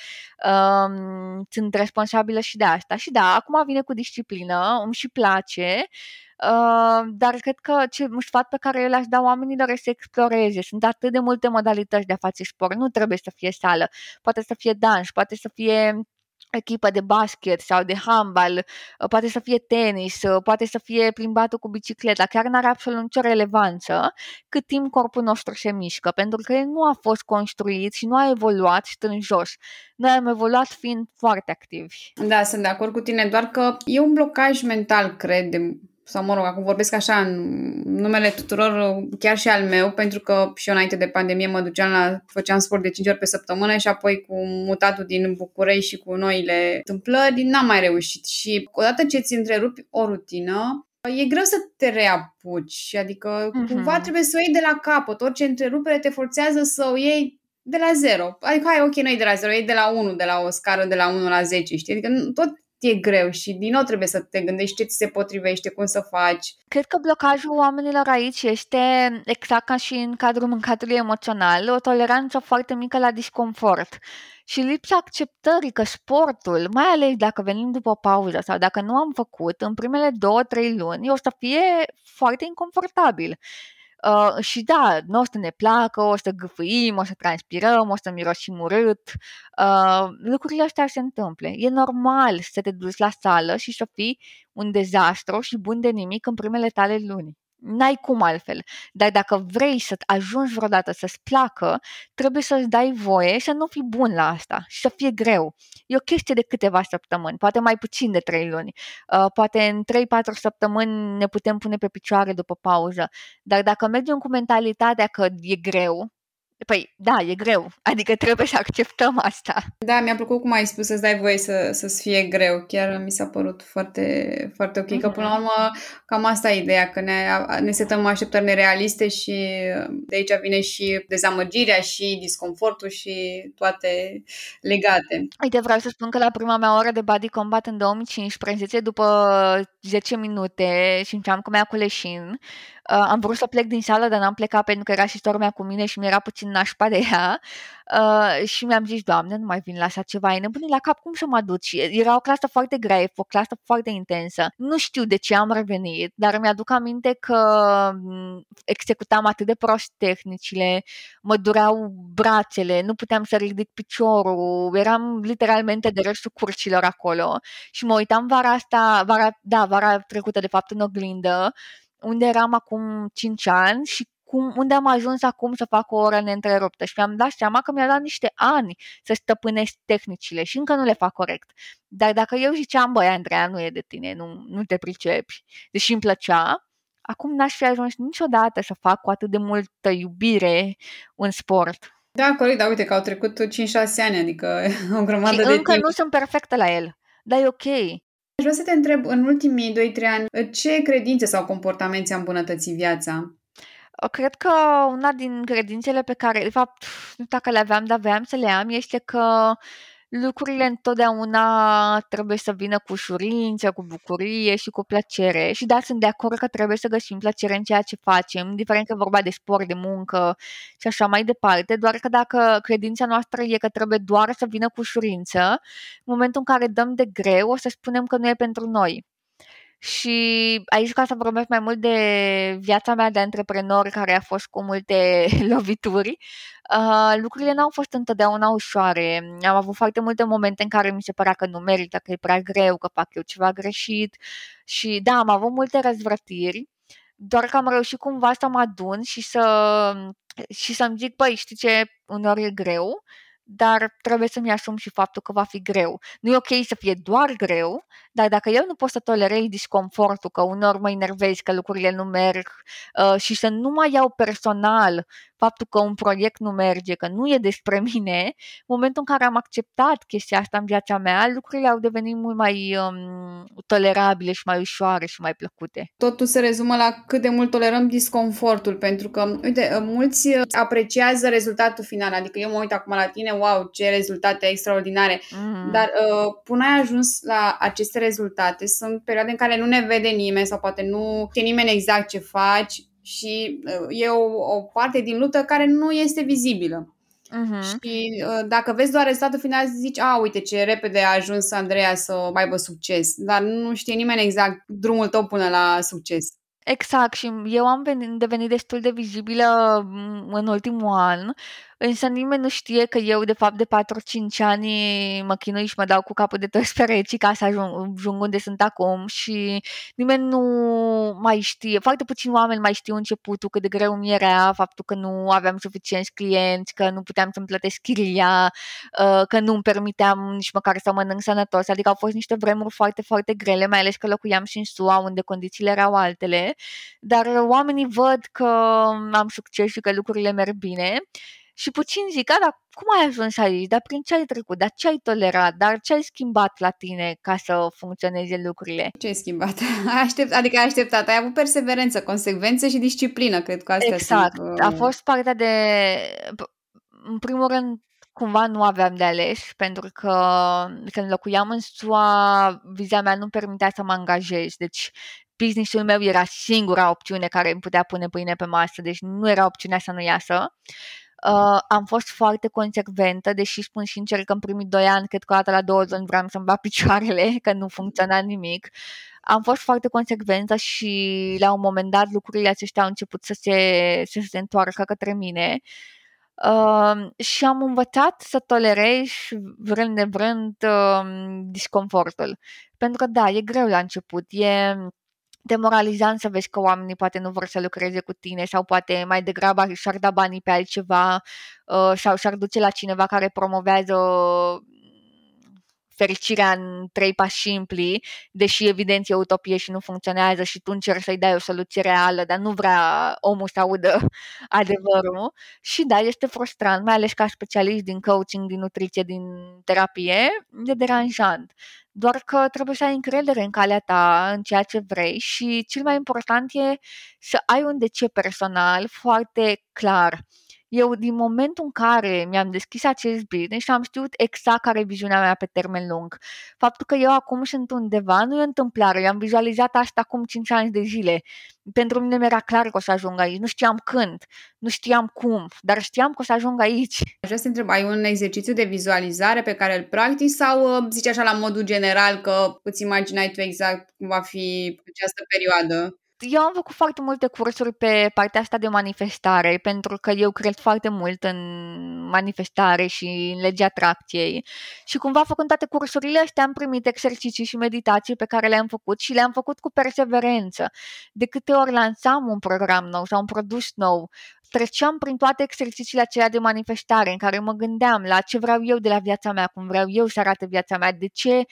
Um, sunt responsabilă și de asta. Și da, acum vine cu disciplină, îmi și place, Uh, dar cred că ce sfat pe care l-aș da oamenilor este să exploreze. Sunt atât de multe modalități de a face sport. Nu trebuie să fie sală. Poate să fie dans, poate să fie echipă de basket sau de handbal, uh, poate să fie tenis, uh, poate să fie plimbatul cu bicicleta, chiar n-are absolut nicio relevanță cât timp corpul nostru se mișcă, pentru că el nu a fost construit și nu a evoluat stând jos. Noi am evoluat fiind foarte activi. Da, sunt de acord cu tine, doar că e un blocaj mental, cred, de sau mă rog, acum vorbesc așa în numele tuturor, chiar și al meu, pentru că și eu înainte de pandemie mă duceam la, făceam sport de 5 ori pe săptămână și apoi cu mutatul din București și cu noile întâmplări n-am mai reușit. Și odată ce ți întrerupi o rutină, E greu să te reapuci, adică uh-huh. cumva trebuie să o iei de la capăt. Orice întrerupere te forțează să o iei de la zero. Adică, hai, ok, nu e de la zero, e de la 1, de la o scară de la 1 la 10, știi? Adică tot e greu și din nou trebuie să te gândești ce ți se potrivește, cum să faci. Cred că blocajul oamenilor aici este exact ca și în cadrul mâncatului emoțional, o toleranță foarte mică la disconfort și lipsa acceptării că sportul, mai ales dacă venim după o pauză sau dacă nu am făcut în primele două, trei luni, o să fie foarte inconfortabil. Uh, și da, nu o să ne placă, o să gâfâim, o să transpirăm, o să mirosim urât. Uh, lucrurile astea se întâmplă. E normal să te duci la sală și să fii un dezastru și bun de nimic în primele tale luni. N-ai cum altfel. Dar dacă vrei să ajungi vreodată să-ți placă, trebuie să-ți dai voie să nu fii bun la asta și să fie greu. E o chestie de câteva săptămâni, poate mai puțin de trei luni. Uh, poate în 3-4 săptămâni ne putem pune pe picioare după pauză. Dar dacă mergem cu mentalitatea că e greu, Păi, da, e greu. Adică trebuie să acceptăm asta. Da, mi-a plăcut cum ai spus să-ți dai voie să, să-ți fie greu. Chiar mi s-a părut foarte, foarte ok. Mm-hmm. Că până la urmă, cam asta e ideea, că ne, ne setăm așteptări nerealiste și de aici vine și dezamăgirea și disconfortul și toate legate. Uite, vreau să spun că la prima mea oră de body combat în 2015, după 10 minute, simțeam că mi-a cu leșin, Uh, am vrut să plec din sală, dar n-am plecat pentru că era și mea cu mine și mi-era puțin nașpa de ea. Uh, și mi-am zis, Doamne, nu mai vin la așa ceva, e nebunit la cap, cum să mă aduci? Era o clasă foarte grea, o clasă foarte intensă. Nu știu de ce am revenit, dar mi-aduc aminte că mm, executam atât de prost tehnicile, mă dureau brațele, nu puteam să ridic piciorul, eram literalmente de restul curcilor acolo și mă uitam vara asta, vara, da, vara trecută de fapt în oglindă unde eram acum 5 ani și cum, unde am ajuns acum să fac o oră neîntreruptă și mi-am dat seama că mi-a dat niște ani să stăpânesc tehnicile și încă nu le fac corect. Dar dacă eu ziceam, băi, Andreea, nu e de tine, nu, nu te pricepi, deși îmi plăcea, acum n-aș fi ajuns niciodată să fac cu atât de multă iubire un sport. Da, corect, dar uite că au trecut 5-6 ani, adică o grămadă și de încă timp. nu sunt perfectă la el, dar e ok. Aș vrea să te întreb, în ultimii 2-3 ani, ce credințe sau comportamente ți-a îmbunătățit viața? Cred că una din credințele pe care, de fapt, nu dacă le aveam, dar aveam să le am, este că lucrurile întotdeauna trebuie să vină cu ușurință, cu bucurie și cu plăcere și da, sunt de acord că trebuie să găsim plăcere în ceea ce facem, indiferent că vorba de sport, de muncă și așa mai departe, doar că dacă credința noastră e că trebuie doar să vină cu ușurință, în momentul în care dăm de greu, o să spunem că nu e pentru noi. Și aici, ca să vorbesc mai mult de viața mea de antreprenor, care a fost cu multe lovituri, uh, lucrurile n-au fost întotdeauna ușoare. Am avut foarte multe momente în care mi se părea că nu merită, că e prea greu, că fac eu ceva greșit. Și da, am avut multe răzvrătiri, doar că am reușit cumva să mă adun și să și să-mi zic, păi, știi ce, uneori e greu, dar trebuie să-mi asum și faptul că va fi greu. Nu e ok să fie doar greu, dar dacă eu nu pot să tolerez disconfortul, că unor mă enervez, că lucrurile nu merg uh, și să nu mai iau personal faptul că un proiect nu merge, că nu e despre mine, în momentul în care am acceptat chestia asta în viața mea, lucrurile au devenit mult mai um, tolerabile și mai ușoare și mai plăcute. Totul se rezumă la cât de mult tolerăm disconfortul, pentru că, uite, mulți apreciază rezultatul final, adică eu mă uit acum la tine, wow, ce rezultate extraordinare, mm. dar uh, până ai ajuns la aceste rezultate, sunt perioade în care nu ne vede nimeni sau poate nu știe nimeni exact ce faci, și uh, e o, o parte din luptă care nu este vizibilă. Uh-huh. Și uh, dacă vezi doar rezultatul final, zici, a, uite ce repede a ajuns Andreea să aibă succes, dar nu știe nimeni exact drumul tău până la succes. Exact, și eu am venit, devenit destul de vizibilă mm, în ultimul an însă nimeni nu știe că eu de fapt de 4-5 ani mă chinui și mă dau cu capul de toți pereții ca să ajung, ajung unde sunt acum și nimeni nu mai știe, foarte puțini oameni mai știu începutul cât de greu mi era faptul că nu aveam suficienți clienți, că nu puteam să-mi plătesc chiria, uh, că nu îmi permiteam nici măcar să mănânc sănătos, adică au fost niște vremuri foarte, foarte grele, mai ales că locuiam și în SUA unde condițiile erau altele, dar oamenii văd că am succes și că lucrurile merg bine și puțin zic, da, dar cum ai ajuns aici? Dar prin ce ai trecut? Dar ce ai tolerat? Dar ce ai schimbat la tine ca să funcționeze lucrurile? Ce ai schimbat? Aștept, adică ai așteptat, ai avut perseverență, consecvență și disciplină, cred că astea Exact. sunt... A fost partea de... În primul rând, cumva nu aveam de ales, pentru că când locuiam în SUA, viza mea nu permitea să mă angajez. Deci businessul meu era singura opțiune care îmi putea pune pâine pe masă, deci nu era opțiunea să nu iasă. Uh, am fost foarte consecventă, deși spun sincer că în primii doi ani, cred că o dată la două luni vreau să-mi bat picioarele, că nu funcționa nimic. Am fost foarte consecventă și la un moment dat lucrurile acestea au început să se, să se întoarcă către mine. Uh, și am învățat să tolerez vrând nevrând uh, disconfortul. Pentru că da, e greu la început, e demoralizant să vezi că oamenii poate nu vor să lucreze cu tine sau poate mai degrabă și-ar da banii pe altceva uh, sau și-ar duce la cineva care promovează fericirea în trei pași simpli, deși evident e utopie și nu funcționează și tu încerci să-i dai o soluție reală, dar nu vrea omul să audă adevărul. Și da, este frustrant, mai ales ca specialist din coaching, din nutriție, din terapie, e deranjant. Doar că trebuie să ai încredere în calea ta, în ceea ce vrei și cel mai important e să ai un de ce personal foarte clar eu, din momentul în care mi-am deschis acest business și am știut exact care e viziunea mea pe termen lung, faptul că eu acum sunt undeva nu e întâmplare, eu am vizualizat asta acum 5 ani de zile. Pentru mine mi-era clar că o să ajung aici, nu știam când, nu știam cum, dar știam că o să ajung aici. Aș vrea să întreb, ai un exercițiu de vizualizare pe care îl practici sau uh, zici așa la modul general că îți imaginai tu exact cum va fi această perioadă? Eu am făcut foarte multe cursuri pe partea asta de manifestare, pentru că eu cred foarte mult în manifestare și în legea atracției. Și cumva făcând toate cursurile astea am primit exerciții și meditații pe care le-am făcut și le-am făcut cu perseverență. De câte ori lansam un program nou sau un produs nou, treceam prin toate exercițiile acelea de manifestare în care mă gândeam la ce vreau eu de la viața mea, cum vreau eu să arate viața mea, de ce,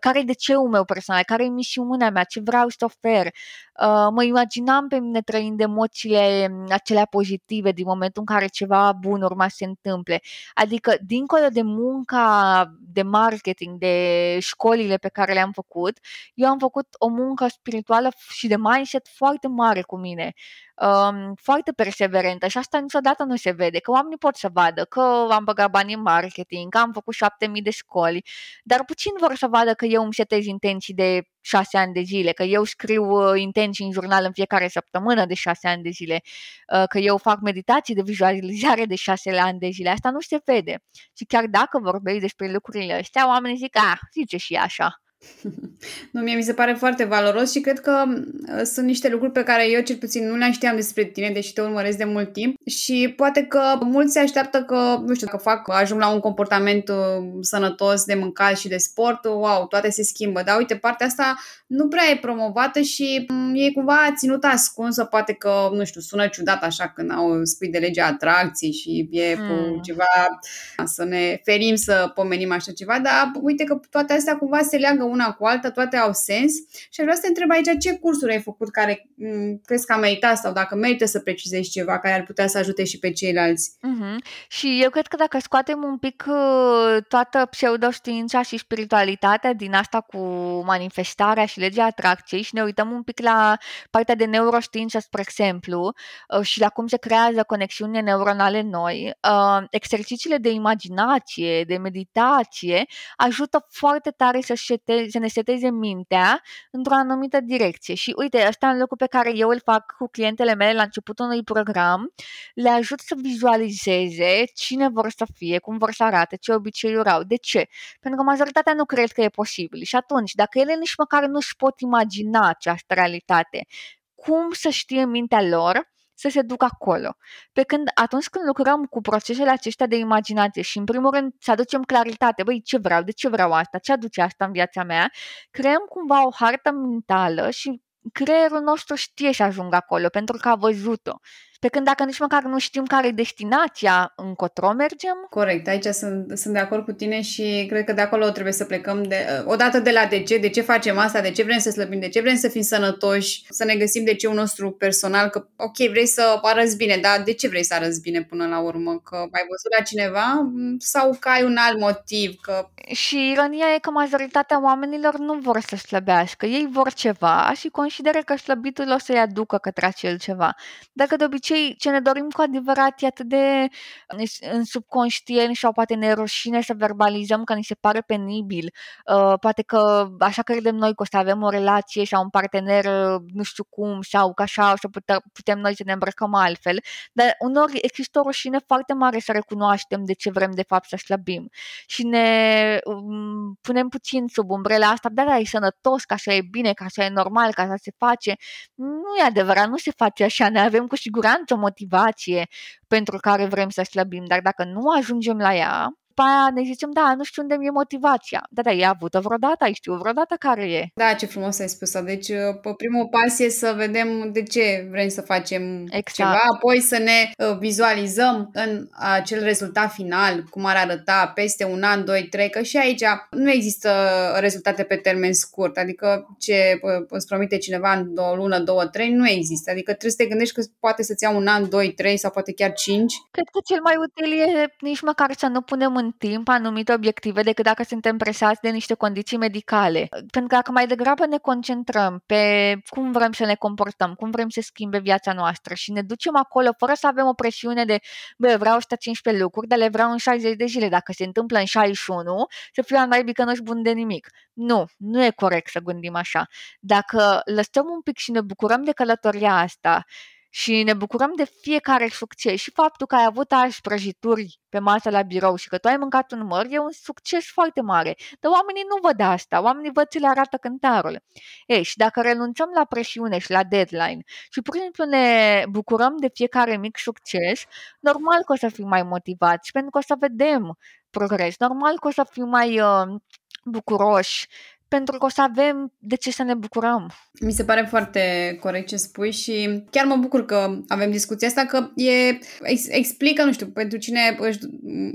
care e de ceul meu personal, care e misiunea mea, ce vreau să ofer. Uh, mă imaginam pe mine trăind emoțiile acelea pozitive din momentul în care ceva bun urma să se întâmple. Adică, dincolo de munca de marketing, de școlile pe care le-am făcut, eu am făcut o muncă spirituală și de mindset foarte mare cu mine um, foarte perseverentă și asta niciodată nu se vede, că oamenii pot să vadă că am băgat bani în marketing, că am făcut șapte mii de școli, dar puțin vor să vadă că eu îmi setez intenții de șase ani de zile, că eu scriu uh, intenții în jurnal în fiecare săptămână de șase ani de zile, uh, că eu fac meditații de vizualizare de șase ani de zile. Asta nu se vede. Și chiar dacă vorbești despre lucrurile astea, oamenii zic, ah, zice și așa. Nu, mie mi se pare foarte valoros și cred că uh, sunt niște lucruri pe care eu cel puțin nu le știam despre tine, deși te urmăresc de mult timp și poate că mulți se așteaptă că, nu știu, dacă fac, ajung la un comportament uh, sănătos de mâncat și de sport, wow, toate se schimbă. Dar uite, partea asta nu prea e promovată și mm, e cumva ținută ascunsă, poate că, nu știu, sună ciudat așa când au spui de legea atracției și e mm. cu ceva să ne ferim să pomenim așa ceva, dar uite că toate astea cumva se leagă una cu alta, toate au sens și aș vrea să te întreb aici ce cursuri ai făcut care m- mm, crezi că a meritat sau dacă merită să precizezi ceva care ar putea să ajute și pe ceilalți. Mm-hmm. Și eu cred că dacă scoatem un pic uh, toată pseudoștiința și spiritualitatea din asta cu manifestarea și legea atracției și ne uităm un pic la partea de neuroștiință, spre exemplu, uh, și la cum se creează conexiuni neuronale noi, uh, exercițiile de imaginație, de meditație ajută foarte tare să șete, să ne seteze mintea într-o anumită direcție. Și uite, asta e un lucru pe care eu îl fac cu clientele mele la începutul unui program, le ajut să vizualizeze cine vor să fie, cum vor să arate, ce obiceiuri au. De ce? Pentru că majoritatea nu cred că e posibil. Și atunci, dacă ele nici măcar nu își pot imagina această realitate, cum să știe mintea lor să se ducă acolo. Pe când atunci când lucrăm cu procesele acestea de imaginație și în primul rând să aducem claritate, băi, ce vreau, de ce vreau asta, ce aduce asta în viața mea, creăm cumva o hartă mentală și creierul nostru știe să ajungă acolo pentru că a văzut-o. Pe când dacă nici măcar nu știm care e destinația, încotro mergem? Corect, aici sunt, sunt de acord cu tine și cred că de acolo trebuie să plecăm de, odată de la de ce, de ce facem asta, de ce vrem să slăbim, de ce vrem să fim sănătoși, să ne găsim de ce un nostru personal, că ok, vrei să arăți bine, dar de ce vrei să arăți bine până la urmă? Că ai văzut la cineva sau că ai un alt motiv? Că... Și ironia e că majoritatea oamenilor nu vor să slăbească, ei vor ceva și consideră că slăbitul o să-i aducă către acel ceva. Dacă de obicei obicei ce ne dorim cu adevărat e atât de în subconștient sau poate ne rușine să verbalizăm că ni se pare penibil. Uh, poate că așa credem noi că o să avem o relație sau un partener uh, nu știu cum sau că așa o să putem, putem noi să ne îmbrăcăm altfel. Dar uneori există o rușine foarte mare să recunoaștem de ce vrem de fapt să slăbim și ne um, punem puțin sub umbrela asta, da, da, e sănătos, că așa e bine, că așa e normal, că așa se face. Nu e adevărat, nu se face așa, ne avem cu siguranță o motivație pentru care vrem să slăbim, dar dacă nu ajungem la ea, după aia ne zicem, da, nu știu unde mi-e motivația. Da, da, e avută vreodată, ai știu vreodată care e. Da, ce frumos ai spus Deci, uh, primul pas e să vedem de ce vrem să facem exact. ceva, apoi să ne uh, vizualizăm în acel rezultat final, cum ar arăta peste un an, doi, trei, că și aici nu există rezultate pe termen scurt, adică ce uh, îți promite cineva în o lună, două, trei, nu există. Adică trebuie să te gândești că poate să-ți ia un an, doi, trei sau poate chiar cinci. Cred că cel mai util e nici măcar să nu punem în timp anumite obiective decât dacă suntem presați de niște condiții medicale. Pentru că dacă mai degrabă ne concentrăm pe cum vrem să ne comportăm, cum vrem să schimbe viața noastră și ne ducem acolo fără să avem o presiune de, bă, vreau 115 lucruri, dar le vreau în 60 de zile. Dacă se întâmplă în 61, să fiu mai că nu ești bun de nimic. Nu, nu e corect să gândim așa. Dacă lăsăm un pic și ne bucurăm de călătoria asta și ne bucurăm de fiecare succes și faptul că ai avut azi prăjituri pe masă la birou și că tu ai mâncat un măr e un succes foarte mare. Dar oamenii nu văd asta, oamenii văd ce le arată cântarul. Ei, și dacă renunțăm la presiune și la deadline și pur și simplu ne bucurăm de fiecare mic succes, normal că o să fim mai motivați pentru că o să vedem progres, normal că o să fim mai uh, bucuroși pentru că o să avem de ce să ne bucurăm. Mi se pare foarte corect ce spui și chiar mă bucur că avem discuția asta, că e, ex, explică, nu știu, pentru cine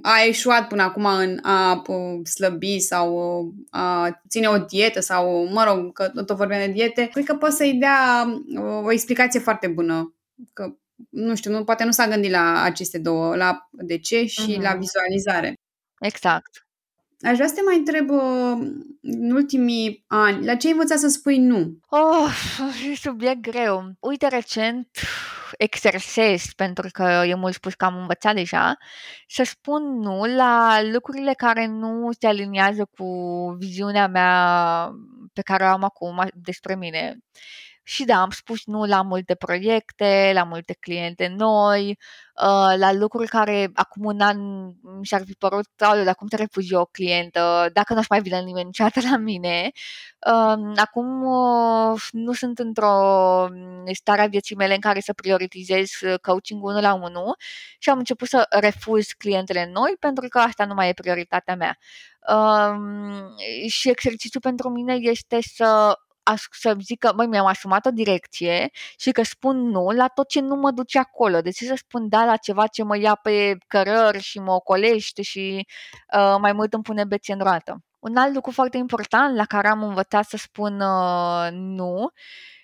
a eșuat până acum în a slăbi sau a ține o dietă sau, mă rog, că tot vorbeam de diete, cred că poate să-i dea o explicație foarte bună. Că, nu știu, nu, poate nu s-a gândit la aceste două, la de ce și mm-hmm. la vizualizare. Exact. Aș vrea să te mai întreb uh, în ultimii ani, la ce ai învățat să spui nu? Oh, e subiect greu. Uite, recent exersez, pentru că e mult spus că am învățat deja, să spun nu la lucrurile care nu se aliniază cu viziunea mea pe care o am acum despre mine. Și da, am spus nu la multe proiecte, la multe cliente noi, uh, la lucruri care acum un an mi s-ar fi părut, dar cum te refugi o clientă, dacă nu aș mai vine nimeni niciodată la mine. Um, acum uh, nu sunt într-o stare a vieții mele în care să prioritizez coaching unul la unul și am început să refuz clientele noi pentru că asta nu mai e prioritatea mea. Um, și exercițiul pentru mine este să să zic că, băi, mi-am asumat o direcție și că spun nu la tot ce nu mă duce acolo. De ce să spun da la ceva ce mă ia pe cărări și mă ocolește și uh, mai mult îmi pune bețe în roată. Un alt lucru foarte important la care am învățat să spun uh, nu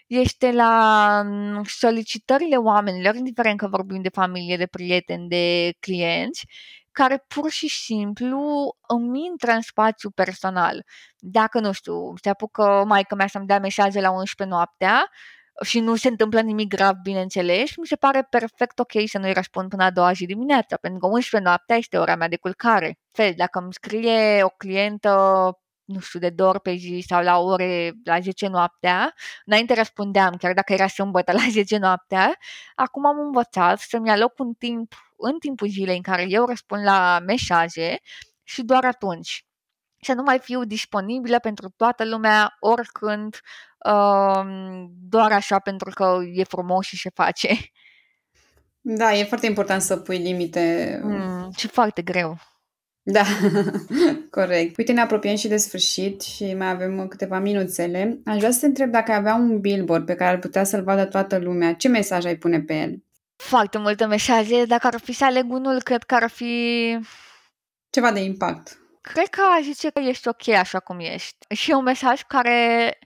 este la mm, solicitările oamenilor, indiferent că vorbim de familie, de prieteni, de clienți, care pur și simplu îmi intră în spațiu personal. Dacă, nu știu, se apucă maica mea să-mi dea mesaje la 11 noaptea, și nu se întâmplă nimic grav, bineînțeles, mi se pare perfect ok să nu-i răspund până a doua zi dimineața, pentru că 11 noaptea este ora mea de culcare. Fel, dacă îmi scrie o clientă nu știu, de două ori pe zi sau la ore la 10 noaptea. Înainte răspundeam, chiar dacă era sâmbătă la 10 noaptea. Acum am învățat să-mi aloc un timp în timpul zilei în care eu răspund la mesaje și doar atunci. Să nu mai fiu disponibilă pentru toată lumea oricând, uh, doar așa pentru că e frumos și se face. Da, e foarte important să pui limite. Mm, și foarte greu. Da, corect. Uite, ne apropiem și de sfârșit și mai avem câteva minuțele. Aș vrea să te întreb dacă avea un billboard pe care ar putea să-l vadă toată lumea, ce mesaj ai pune pe el? Foarte multe mesaje. Dacă ar fi să aleg unul, cred că ar fi... Ceva de impact. Cred că aș zice că ești ok așa cum ești. Și e un mesaj care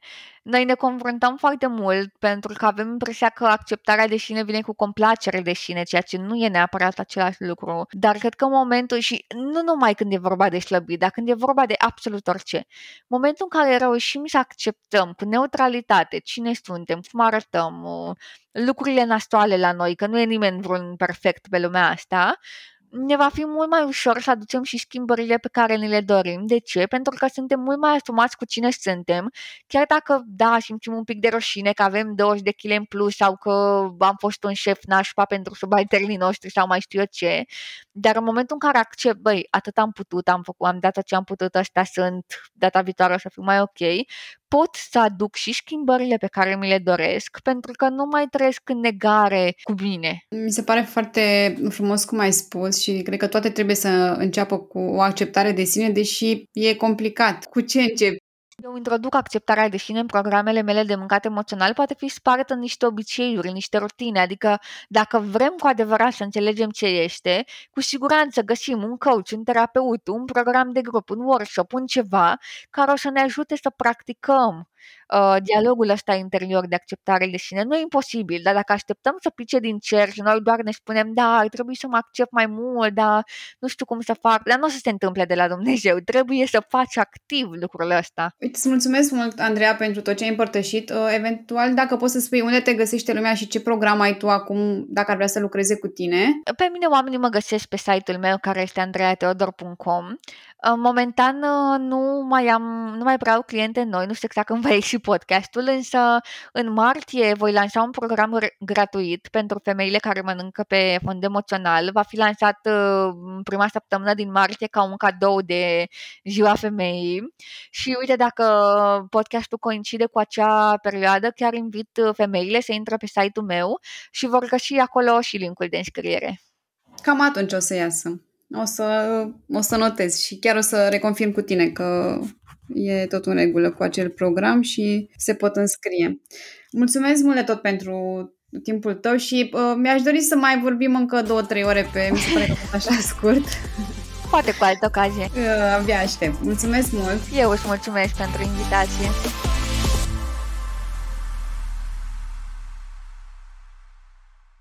noi ne confruntăm foarte mult pentru că avem impresia că acceptarea de sine vine cu complacere de sine, ceea ce nu e neapărat același lucru. Dar cred că momentul și nu numai când e vorba de slăbit, dar când e vorba de absolut orice. Momentul în care reușim să acceptăm cu neutralitate cine suntem, cum arătăm, lucrurile nastoale la noi, că nu e nimeni vreun perfect pe lumea asta, ne va fi mult mai ușor să aducem și schimbările pe care ne le dorim. De ce? Pentru că suntem mult mai asumați cu cine suntem, chiar dacă, da, simțim un pic de roșine că avem 20 de kg în plus sau că am fost un șef nașpa pentru subalternii noștri sau mai știu eu ce, dar în momentul în care accept, băi, atât am putut, am făcut, am dat tot ce am putut, ăsta sunt, data viitoare o să fiu mai ok, pot să aduc și schimbările pe care mi le doresc, pentru că nu mai trăiesc în negare cu mine. Mi se pare foarte frumos cum ai spus și cred că toate trebuie să înceapă cu o acceptare de sine, deși e complicat. Cu ce începi? Eu introduc acceptarea de sine în programele mele de mâncat emoțional, poate fi spartă în niște obiceiuri, în niște rutine, adică dacă vrem cu adevărat să înțelegem ce este, cu siguranță găsim un coach, un terapeut, un program de grup, un workshop, un ceva care o să ne ajute să practicăm uh, dialogul ăsta interior de acceptare de sine. Nu e imposibil, dar dacă așteptăm să pice din cer și noi doar ne spunem, da, ar trebui să mă accept mai mult, dar nu știu cum să fac, dar nu o să se întâmple de la Dumnezeu. Trebuie să faci activ lucrul ăsta. Uite, îți mulțumesc mult, Andreea, pentru tot ce ai împărtășit. Uh, eventual, dacă poți să spui unde te găsește lumea și ce program ai tu acum, dacă ar vrea să lucreze cu tine. Pe mine oamenii mă găsesc pe site-ul meu, care este andreateodor.com. Momentan nu mai am, nu mai vreau cliente noi, nu știu exact când va ieși podcastul, însă în martie voi lansa un program gratuit pentru femeile care mănâncă pe fond emoțional. Va fi lansat în prima săptămână din martie ca un cadou de ziua femeii. Și uite, dacă podcastul coincide cu acea perioadă, chiar invit femeile să intre pe site-ul meu și vor găsi acolo și linkul de înscriere. Cam atunci o să iasă o să, o să notez și chiar o să reconfirm cu tine că e tot în regulă cu acel program și se pot înscrie. Mulțumesc mult de tot pentru timpul tău și uh, mi-aș dori să mai vorbim încă două, trei ore pe, mi se pare că așa scurt. Poate cu altă ocazie. Uh, abia aștept. Mulțumesc mult! Eu îți mulțumesc pentru invitație.